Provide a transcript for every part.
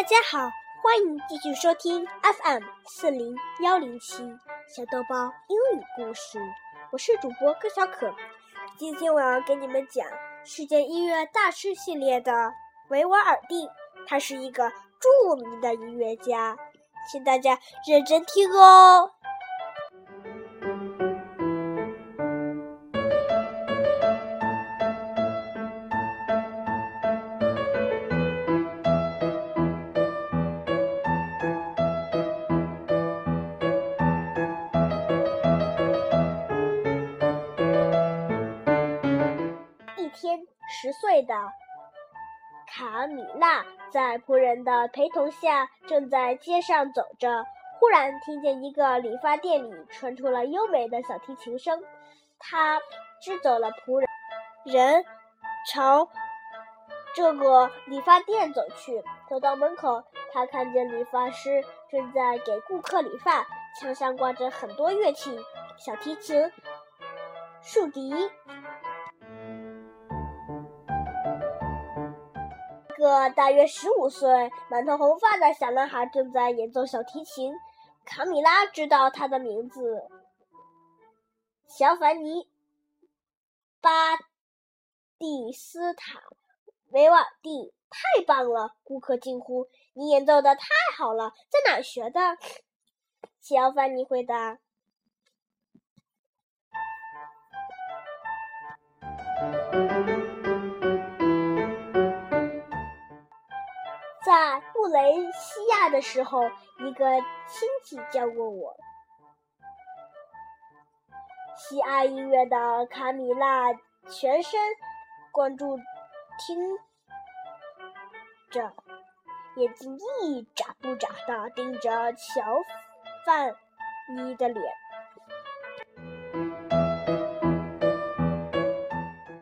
大家好，欢迎继续收听 FM 四零幺零七小豆包英语故事。我是主播柯小可，今天我要给你们讲世界音乐大师系列的维瓦尔第，他是一个著名的音乐家，请大家认真听哦。的卡米娜在仆人的陪同下，正在街上走着。忽然听见一个理发店里传出了优美的小提琴声，他支走了仆人，人朝这个理发店走去。走到门口，他看见理发师正在给顾客理发，墙上挂着很多乐器：小提琴、竖笛。个大约十五岁、满头红发的小男孩正在演奏小提琴。卡米拉知道他的名字，小凡尼·巴蒂斯塔·维瓦蒂。太棒了！顾客惊呼：“你演奏的太好了，在哪学的？”小凡尼回答。在布雷西亚的时候，一个亲戚教过我。喜爱音乐的卡米拉全身关注听着，眼睛一眨不眨的盯着乔范妮的脸。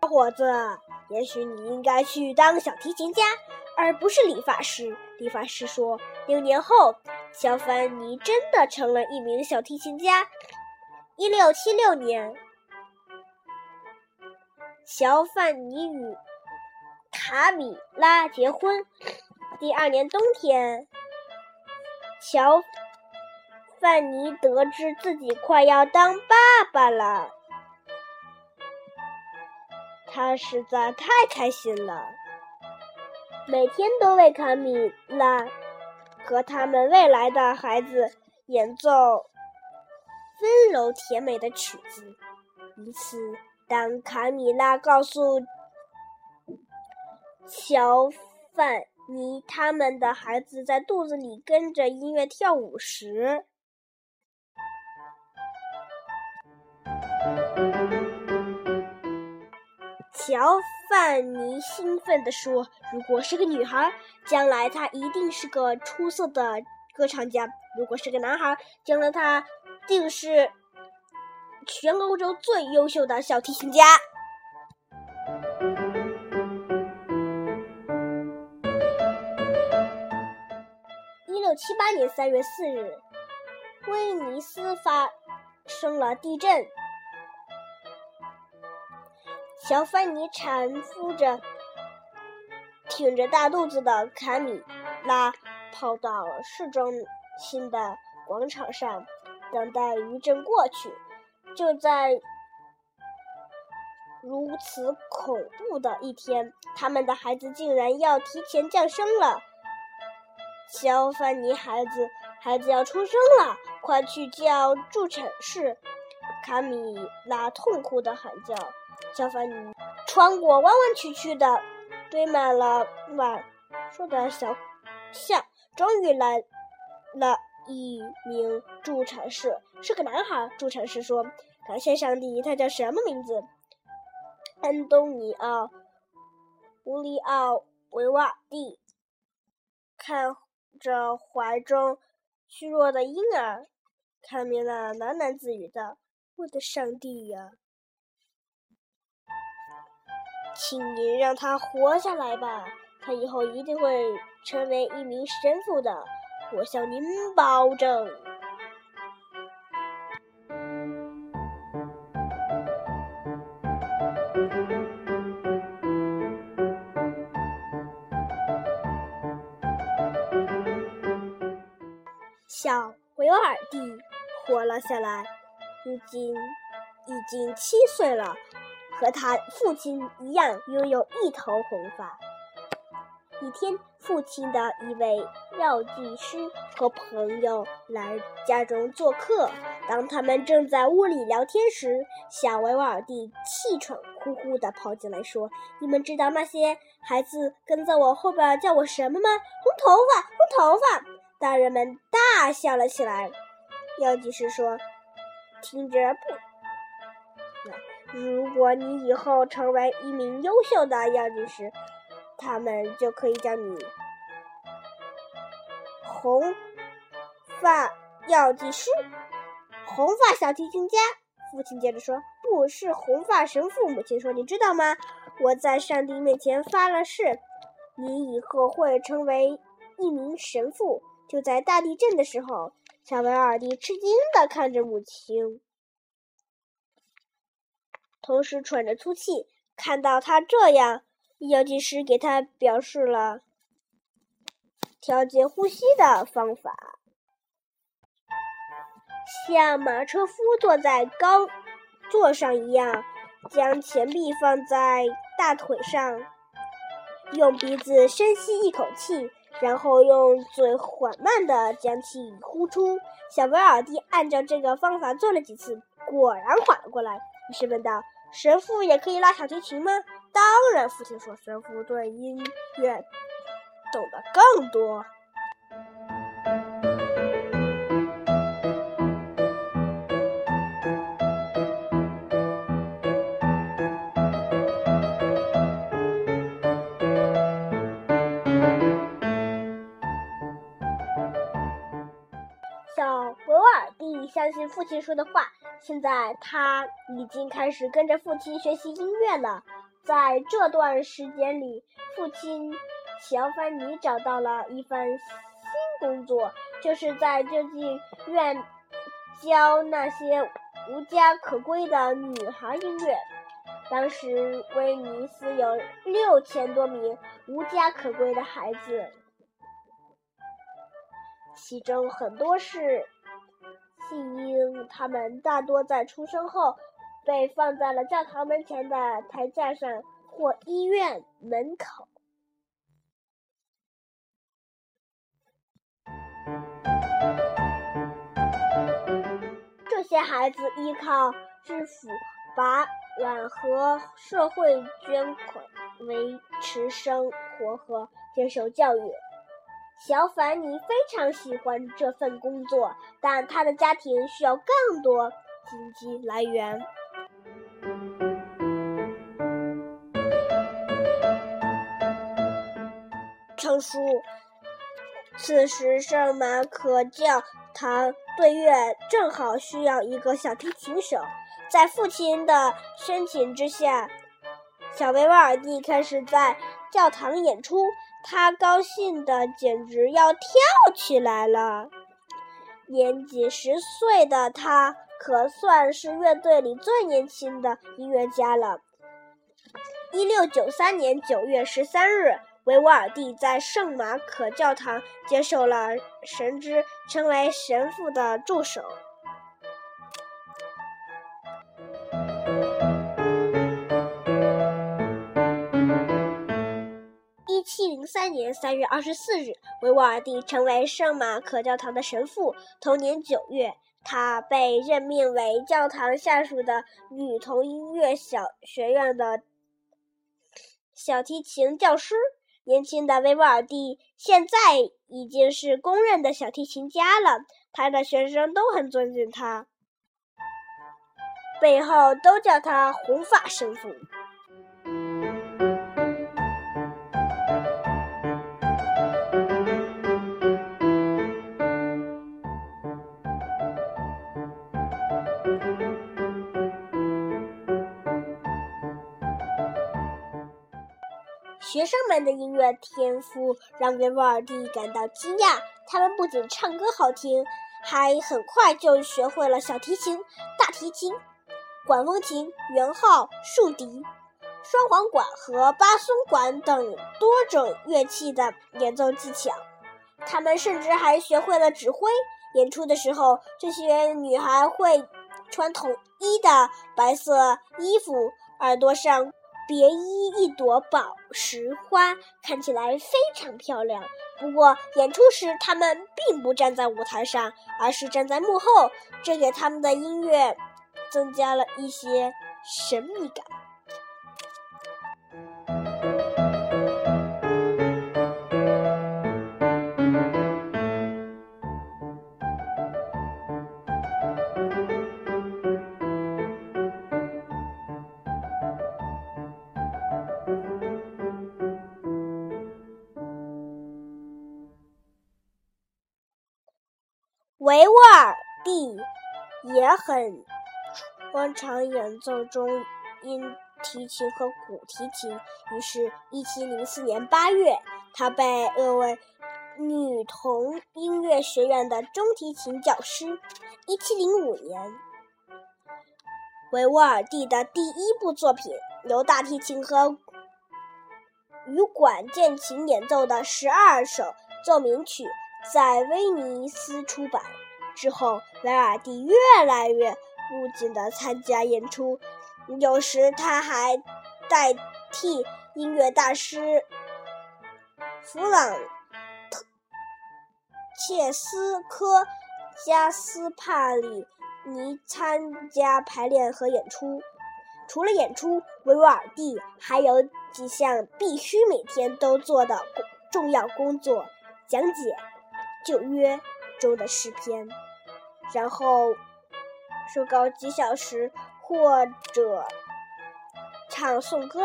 小伙子，也许你应该去当小提琴家。而不是理发师。理发师说：“六年后，乔凡尼真的成了一名小提琴家。”一六七六年，乔凡尼与卡米拉结婚。第二年冬天，乔范尼得知自己快要当爸爸了，他实在太开心了。每天都为卡米拉和他们未来的孩子演奏温柔甜美的曲子。一次，当卡米拉告诉乔范尼他们的孩子在肚子里跟着音乐跳舞时，乔范尼兴奋地说：“如果是个女孩，将来她一定是个出色的歌唱家；如果是个男孩，将来他定是全欧洲最优秀的小提琴家。”一六七八年三月四日，威尼斯发生了地震。小凡尼搀扶着挺着大肚子的卡米拉，跑到市中心的广场上，等待余震过去。就在如此恐怖的一天，他们的孩子竟然要提前降生了。小凡尼，孩子，孩子要出生了，快去叫助产士！卡米拉痛苦的喊叫。小凡尼穿过弯弯曲曲的、堆满了满树的小巷，终于来了一名助产士，是个男孩。助产士说：“感谢上帝，他叫什么名字？”安东尼奥·乌里奥·维瓦蒂。看着怀中虚弱的婴儿，卡米拉喃喃自语道：“我的上帝呀！”请您让他活下来吧，他以后一定会成为一名神父的，我向您保证。小维尔蒂活了下来，如今已经七岁了，和他父亲一样拥有一头红发。一天，父亲的一位药剂师和朋友来家中做客。当他们正在屋里聊天时，小维瓦尔蒂气喘呼呼地跑进来，说：“你们知道那些孩子跟在我后边叫我什么吗？红头发，红头发！”大人们大笑了起来。药剂师说：“听着不，如果你以后成为一名优秀的药剂师。”他们就可以叫你红发药剂师、红发小提琴家。父亲接着说：“不是红发神父。”母亲说：“你知道吗？我在上帝面前发了誓，你以后会成为一名神父。”就在大地震的时候，小维尔蒂吃惊的看着母亲，同时喘着粗气。看到他这样。药剂师给他表示了调节呼吸的方法，像马车夫坐在高座上一样，将钱币放在大腿上，用鼻子深吸一口气，然后用嘴缓慢地将气呼出。小维尔蒂按照这个方法做了几次，果然缓了过来。于是问道：“神父也可以拉小提琴吗？”当然，父亲说，神父对音乐懂得更多。父亲说的话，现在他已经开始跟着父亲学习音乐了。在这段时间里，父亲乔凡尼找到了一份新工作，就是在救济院教那些无家可归的女孩音乐。当时威尼斯有六千多名无家可归的孩子，其中很多是弃婴，他们大多在出生后。被放在了教堂门前的台架上或医院门口。这些孩子依靠政府、拔卵和社会捐款维持生活和接受教育。小凡尼非常喜欢这份工作，但他的家庭需要更多经济来源。成书。此时，圣马可教堂对月正好需要一个小提琴手。在父亲的申请之下，小维瓦尔蒂开始在教堂演出。他高兴的简直要跳起来了。年仅十岁的他。可算是乐队里最年轻的音乐家了。一六九三年九月十三日，维瓦尔第在圣马可教堂接受了神职，成为神父的助手。七零三年三月二十四日，维瓦尔第成为圣马可教堂的神父。同年九月。他被任命为教堂下属的女童音乐小学院的小提琴教师。年轻的维瓦尔第现在已经是公认的小提琴家了，他的学生都很尊敬他，背后都叫他“红发神父”。学生们的音乐天赋让维瓦尔第感到惊讶。他们不仅唱歌好听，还很快就学会了小提琴、大提琴、管风琴、圆号、竖笛、双簧管和巴松管等多种乐器的演奏技巧。他们甚至还学会了指挥，演出的时候，这些女孩会穿统一的白色衣服，耳朵上别衣一朵宝石花，看起来非常漂亮。不过，演出时他们并不站在舞台上，而是站在幕后，这给他们的音乐增加了一些神秘感。很专长演奏中音提琴和古提琴。于是，1704年8月，他被厄为女童音乐学院的中提琴教师。1705年，维瓦尔第的第一部作品，由大提琴和与管键琴演奏的十二首奏鸣曲。在威尼斯出版之后，维尔蒂越来越不紧的参加演出，有时他还代替音乐大师弗朗切斯科加斯帕里尼参加排练和演出。除了演出，维瓦尔蒂还有几项必须每天都做的重要工作：讲解。旧约中的诗篇，然后说稿几小时，或者唱颂歌、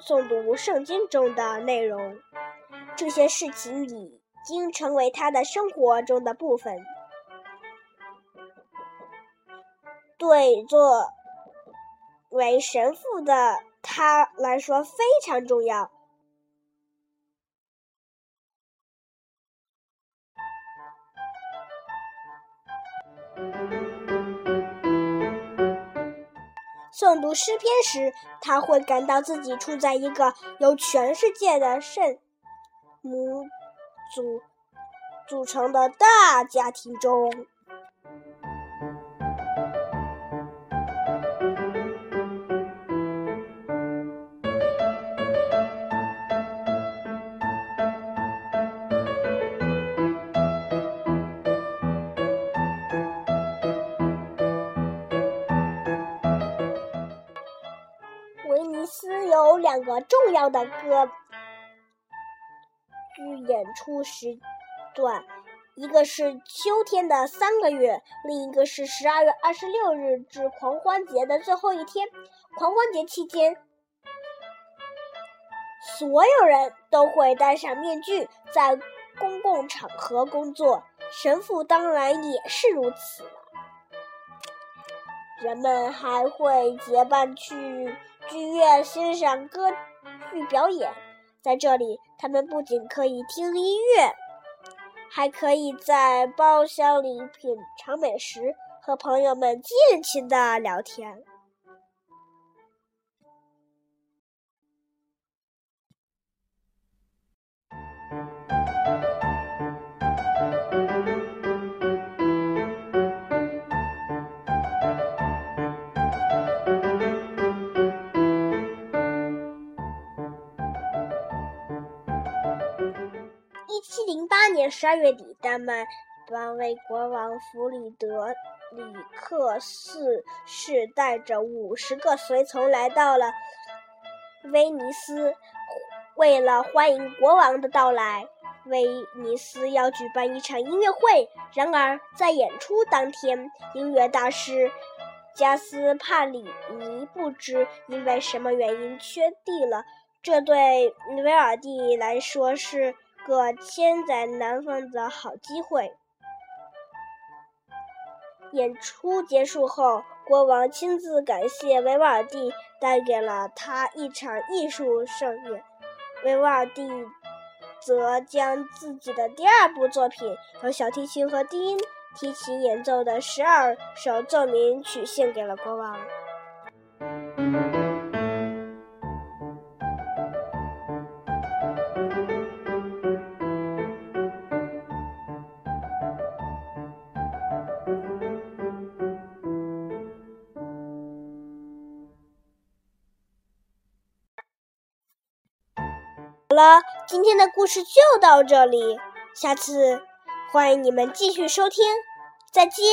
诵读圣经中的内容。这些事情已经成为他的生活中的部分，对作为神父的他来说非常重要。诵读诗篇时，他会感到自己处在一个由全世界的圣母组组成的大家庭中。个重要的歌剧演出时段，一个是秋天的三个月，另一个是十二月二十六日至狂欢节的最后一天。狂欢节期间，所有人都会戴上面具，在公共场合工作，神父当然也是如此了。人们还会结伴去。剧院欣赏歌剧表演，在这里，他们不仅可以听音乐，还可以在包厢里品尝美食，和朋友们尽情的聊天。八年十二月底，丹麦王位国王弗里德里克四世带着五十个随从来到了威尼斯，为了欢迎国王的到来，威尼斯要举办一场音乐会。然而，在演出当天，音乐大师加斯帕里尼不知因为什么原因缺地了。这对维尔蒂来说是。个千载难逢的好机会。演出结束后，国王亲自感谢维瓦尔第，带给了他一场艺术盛宴。维瓦尔第则将自己的第二部作品，由小提琴和低音提琴演奏的十二首奏鸣曲献给了国王。好了今天的故事就到这里下次欢迎你们继续收听再见。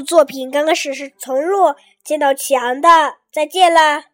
作品刚开始是从弱见到强的，再见了。